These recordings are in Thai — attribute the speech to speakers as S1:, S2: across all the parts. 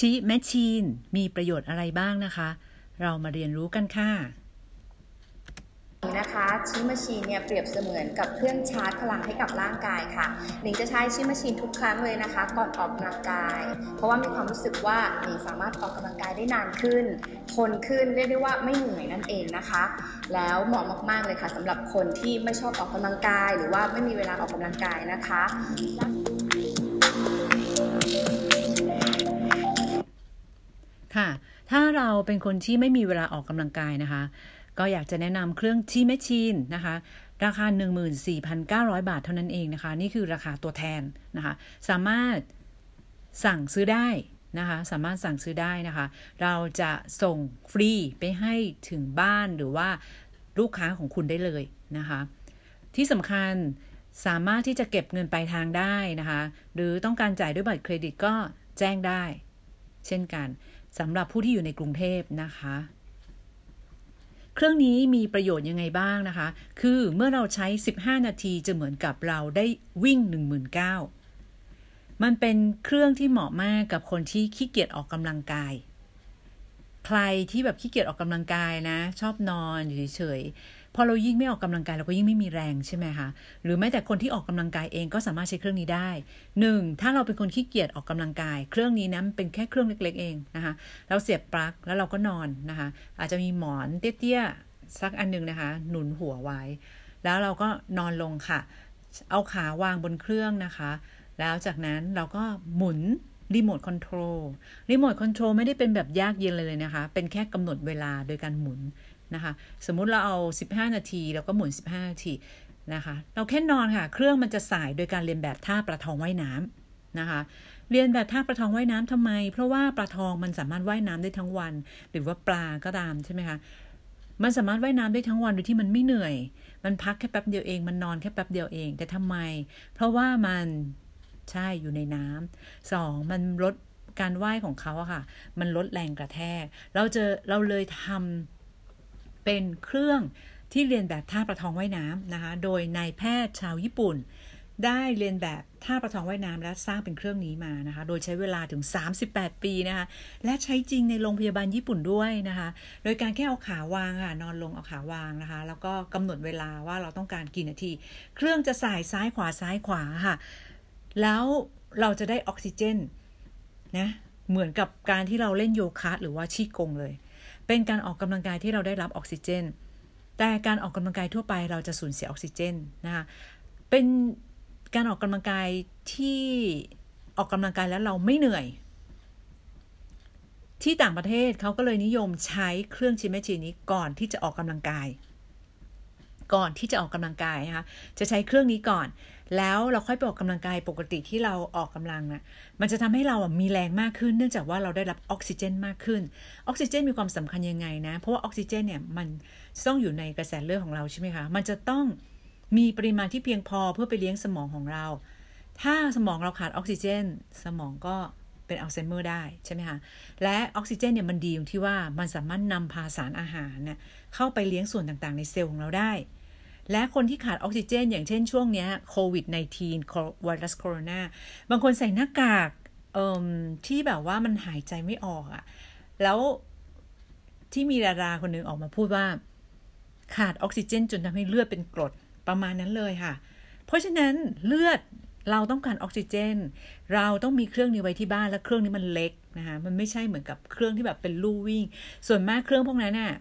S1: ชีแมชชีนมีประโยชน์อะไรบ้างนะคะ เรามาเรียนรู้กันค่ะ
S2: นะคะชิมชีนเนี่ยเปรียบเสมือนกับเครื่องชาร์จพลังให้กับร่างกายค่ะหนิงจะใช้ชิมชีนทุกครั้งเลยนะคะ ก่อนออกกำลังกาย เพราะว่ามีความรู้สึกว่าหนิงสามารถออกกำลังกายได้นานขึ้นทนขึ้นเรียกได้ว่าไม่เหนื่อยนั่นเองนะคะ แล้วเหมาะมากๆเลยค่ะสำหรับคนที่ไม่ชอบออกกำลังกาย หรือว่าไม่มีเวลาออกกำลังกายนะคะ
S1: ค่ะ ถ้าเราเป็นคนที่ไม่มีเวลาออกกำลังกายนะคะ ก็อยากจะแนะนำเครื่องทีแมชชีนนะคะราคา 14,900 บาทเท่านั้นเองนะคะ นี่คือราคาตัวแทนนะคะ สามารถสั่งซื้อได้นะคะ สามารถสั่งซื้อได้นะคะ เราจะส่งฟรีไปให้ถึงบ้านหรือว่าลูกค้าของคุณได้เลยนะคะ ที่สำคัญสามารถที่จะเก็บเงินปลายทางได้นะคะ หรือต้องการจ่ายด้วยบัตรเครดิตก็แจ้งได้ เช่นกัน สำหรับผู้ที่อยู่ในกรุงเทพนะคะ เครื่องนี้มีประโยชน์ยังไงบ้างนะคะ คือเมื่อเราใช้ 15 นาทีจะเหมือนกับเราได้วิ่ง 19,000มันเป็นเครื่องที่เหมาะมากกับคนที่ขี้เกียจออกกำลังกาย ใครที่แบบขี้เกียจออกกำลังกายนะ ชอบนอนอยู่เฉย พอเรายิ่งไม่ออกกำลังกายเราก็ยิ่งไม่มีแรงใช่ไหมคะหรือแม้แต่คนที่ออกกำลังกายเองก็สามารถใช้เครื่องนี้ได้หนึ่งถ้าเราเป็นคนขี้เกียจออกกำลังกาย เครื่องนี้นะเป็นแค่เครื่องเล็ก ๆ เองนะคะเราเสียบปลั๊กแล้วเราก็นอนนะคะ อาจจะมีหมอนเตี้ยๆสักอันนึงนะคะ หนุนหัวไว้ แล้วเราก็นอนลงค่ะ เอาขาวางบนเครื่องนะคะ แล้วจากนั้นเราก็หมุนรีโมทคอนโทรล รีโมทคอนโทรลไม่ได้เป็นแบบยากเย็นเลยเลยนะคะ เป็นแค่กำหนดเวลาโดยการหมุน นะคะ สมมุติเราเอา 15 นาทีเราก็หมุน 15 นาทีนะคะ เราแค่นอนค่ะ เครื่องมันจะสายโดยการเรียนแบบท่าปลาทองว่ายน้ำนะคะ เรียนแบบท่าปลาทองว่ายน้ำทำไม เพราะว่าปลาทองมันสามารถว่ายน้ำได้ทั้งวัน หรือว่าปลาก็ตามใช่ไหมคะ มันสามารถว่ายน้ำได้ทั้งวันโดยที่มันไม่เหนื่อย มันพักแค่แป๊บเดียวเอง มันนอนแค่แป๊บเดียวเอง แต่ทำไม เพราะว่ามันใช่อยู่ในน้ำสองมันลดการว่ายของเขาอะค่ะ มันลดแรงกระแทก เราเจอเราเลยทำ เป็นเครื่องที่เรียนแบบท่าประทองว่ายน้ำนะคะ โดยนายแพทย์ชาวญี่ปุ่น ได้เรียนแบบท่าประทองว่ายน้ำและสร้างเป็นเครื่องนี้มานะคะ โดยใช้เวลาถึง 38 ปีนะคะ และใช้จริงในโรงพยาบาลญี่ปุ่นด้วยนะคะ โดยการแค่เอาขาวางค่ะ นอนลงเอาขาวางนะคะ แล้วก็กำหนดเวลาว่าเราต้องการกี่นาที เครื่องจะสายซ้ายขวาซ้ายขวาค่ะ แล้วเราจะได้ออกซิเจนนะ เหมือนกับการที่เราเล่นโยคะหรือว่าชีกงเลย เป็นการออกกำลังกายที่เราได้รับออกซิเจน แต่การออกกำลังกายทั่วไปเราจะสูญเสียออกซิเจนนะคะเป็นการออกกำลังกายที่ออกกำลังกายแล้วเราไม่เหนื่อย ที่ต่างประเทศเขาก็เลยนิยมใช้เครื่องชิมแมชีนี้ก่อนที่จะออกกำลังกาย ก่อนที่จะออกกำลังกายนะคะจะใช้เครื่องนี้ก่อน แล้วเราค่อยไปออกกำลังกายปกติที่เราออกกำลังนะ่ะมันจะทำให้เราอะมีแรงมากขึ้น เนื่องจากว่าเราได้รับออกซิเจนมากขึ้น ออกซิเจนมีความสำคัญยังไงนะ เพราะว่าออกซิเจนเนี่ยมันต้องอยู่ในกระแสเลือดของเราใช่ไหมคะ มันจะต้องมีปริมาณที่เพียงพอเพื่อไปเลี้ยงสมองของเรา ถ้าสมองเราขาดออกซิเจน สมองก็เป็นอัลไซเมอร์ได้ใช่ไหมคะ และออกซิเจนเนี่ยมันดีตรงที่ว่ามันสามารถนำพาสารอาหารเนี่ยเข้าไปเลี้ยงส่วนต่างๆ ในเซลล์ของเราได้ และคนที่ขาดออกซิเจน อย่างเช่นช่วงนี้โควิด -19 ไวรัสโคโรนาบางคนใส่หน้ากากที่แบบว่ามันหายใจไม่ออกอะ่ะแล้วที่มีดาราคนนึงออกมาพูดว่า ขาดออกซิเจน จนทำให้เลือดเป็นกรดประมาณนั้นเลยค่ะ เพราะฉะนั้นเลือดเราต้องการออกซิเจน เราต้องมีเครื่องนี้ไว้ที่บ้าน และเครื่องนี้มันเล็กนะคะ มันไม่ใช่เหมือนกับเครื่องที่แบบเป็นลู่วิ่ง ส่วนมากเครื่องพวกนั้นน่ะ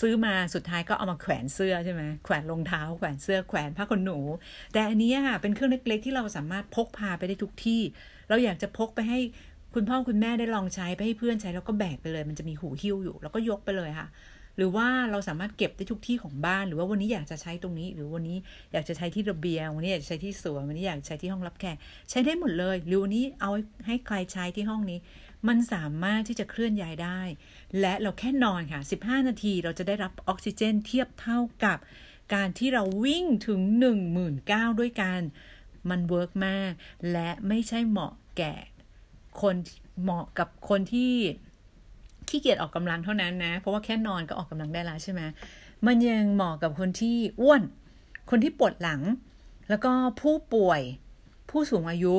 S1: ซื้อมาสุดท้ายก็เอามาแขวนเสื้อใช่ไหมแขวนรองเท้า แขวนเสื้อแขวนผ้าขนหนู แต่อันนี้ค่ะเป็นเครื่องเล็กๆที่เราสามารถพกพาไปได้ทุกที่ เราอยากจะพกไปให้คุณพ่อคุณแม่ได้ลองใช้ไปให้เพื่อนใช้แล้วก็แบกไปเลย มันจะมีหูหิ้วอยู่ แล้วก็ยกไปเลยค่ะ หรือว่าเราสามารถเก็บได้ทุกที่ของบ้าน หรือว่าวันนี้อยากจะใช้ตรงนี้ หรือวันนี้อยากจะใช้ที่ระเบียง วันนี้อยากจะใช้ที่สวนวันนี้อยากใช้ที่ห้องรับแขกใช้ได้หมดเลย หรือวันนี้เอาให้ใครใช้ที่ห้องนี้ มันสามารถที่จะเคลื่อนย้ายได้ และเราแค่นอนค่ะ 15 นาทีเราจะได้รับออกซิเจนเทียบเท่ากับ การที่เราวิ่งถึง 19,000ด้วยกัน มันเวิร์กมาก และไม่ใช่เหมาะแก่คนเหมาะกับคนที่ ขี้เกียจออกกำลังเท่านั้นนะ เพราะว่าแค่นอนก็ออกกำลังได้แล้วใช่ไหมมันยังเหมาะกับคนที่อ้วน คนที่ปวดหลัง แล้วก็ผู้ป่วยผู้สูงอายุ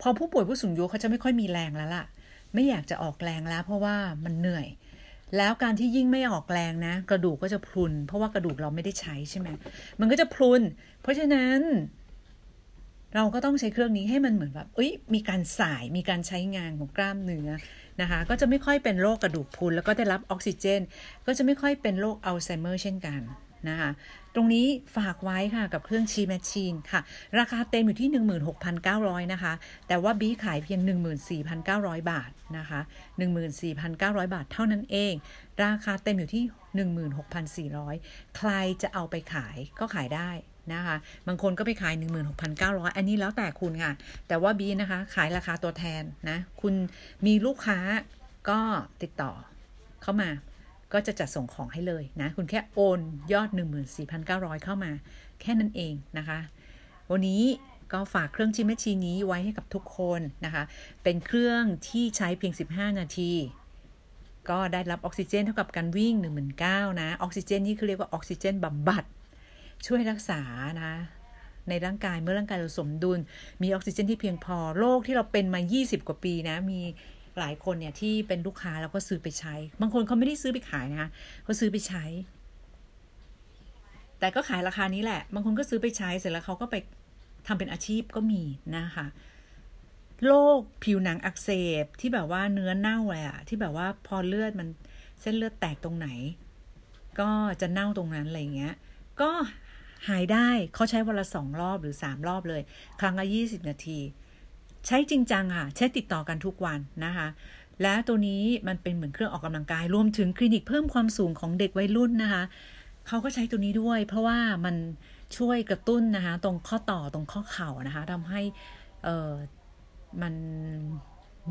S1: พอผู้ป่วยผู้สูงอายุเขาจะไม่ค่อยมีแรงแล้วล่ะ ไม่อยากจะออกแรงแล้ว เพราะว่ามันเหนื่อย แล้วการที่ยิ่งไม่ออกแรงนะ กระดูกก็จะพรุน เพราะว่ากระดูกเราไม่ได้ใช้ใช่ไหมมันก็จะพรุน เพราะฉะนั้น เราก็ต้องใช้เครื่องนี้ให้มันเหมือนแบบเอ้ยมีการสายมีการใช้งานของกล้ามเนื้อนะคะ ก็จะไม่ค่อยเป็นโรคกระดูกพรุนแล้วก็ได้รับออกซิเจน ก็จะไม่ค่อยเป็นโรคอัลไซเมอร์เช่นกันนะคะตรงนี้ฝากไว้ค่ะกับเครื่อง Chi Machine ค่ะ ราคาเต็มอยู่ที่ 16,900 นะคะ แต่ว่าบีขายเพียง 14,900 บาทนะคะ 14,900 บาทเท่านั้นเอง ราคาเต็มอยู่ที่ 16,400 ใครจะเอาไปขายก็ขายได้ นะคะ บางคนก็ไปขาย 16,900 อันนี้แล้วแต่คุณค่ะ แต่ว่าบีนะคะ ขายราคาตัวแทนนะ คุณมีลูกค้าก็ติดต่อเข้ามา ก็จะจัดส่งของให้เลยนะ คุณแค่โอนยอด 14,900 เข้ามา แค่นั้นเองนะคะ วันนี้ก็ฝากเครื่องชิมแมชชีนี้ไว้ให้กับทุกคนนะคะ เป็นเครื่องที่ใช้เพียง 15 นาทีก็ได้รับออกซิเจนเท่ากับการวิ่ง19,000นะ ออกซิเจนนี่คือเรียกว่าออกซิเจนบำบัด ช่วยรักษานะ ในร่างกายเมื่อร่างกายเราสมดุล มีออกซิเจนที่เพียงพอโรคที่เราเป็นมา 20 กว่าปีนะ มีหลายคนเนี่ยที่เป็นลูกค้าแล้วก็ซื้อไปใช้ บางคนเขาไม่ได้ซื้อไปขายนะคะเขาซื้อไปใช้ แต่ก็ขายราคานี้แหละ บางคนก็ซื้อไปใช้เสร็จแล้วเขาก็ไปทำเป็นอาชีพก็มีนะคะโรคผิวหนังอักเสบที่แบบว่าเนื้อเน่าเลยอะที่แบบว่าพอเลือดมันเส้นเลือดแตกตรงไหน ก็จะเน่าตรงนั้นอะไรเงี้ย ก็ หายได้เขาใช้วันละสองรอบหรือสามรอบเลย ครั้งละยี่สิบนาที ใช้จริงจังค่ะ ใช้ติดต่อกันทุกวันนะคะ และตัวนี้มันเป็นเหมือนเครื่องออกกำลังกาย รวมถึงคลินิกเพิ่มความสูงของเด็กวัยรุ่นนะคะเขาก็ใช้ตัวนี้ด้วย เพราะว่ามันช่วยกระตุ้นนะคะ ตรงข้อต่อตรงข้อเข่านะคะทำให้เออมัน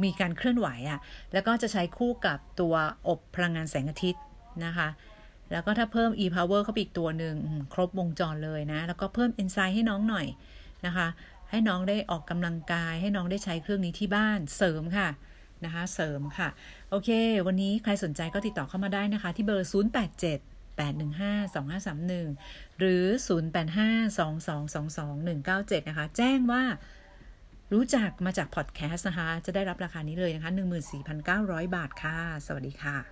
S1: มีการเคลื่อนไหวอะ่ะ แล้วก็จะใช้คู่กับตัวอบพลังงานแสงอาทิตย์นะคะ แล้วก็ถ้าเพิ่ม e-power เข้าไปอีกตัวหนึ่งครบวงจรเลยนะ แล้วก็เพิ่ม enzyme ให้น้องหน่อยนะคะ ให้น้องได้ออกกำลังกาย ให้น้องได้ใช้เครื่องนี้ที่บ้านเสริมค่ะนะคะ เสริมค่ะ โอเค วันนี้ใครสนใจก็ติดต่อเข้ามาได้นะคะ ที่เบอร์ 087 815-2531 หรือ 0852222197 นะคะ แจ้งว่ารู้จักมาจากพอดแคสต์นะคะ จะได้รับราคานี้เลยนะคะ 14,900 บาทค่ะ สวัสดีค่ะ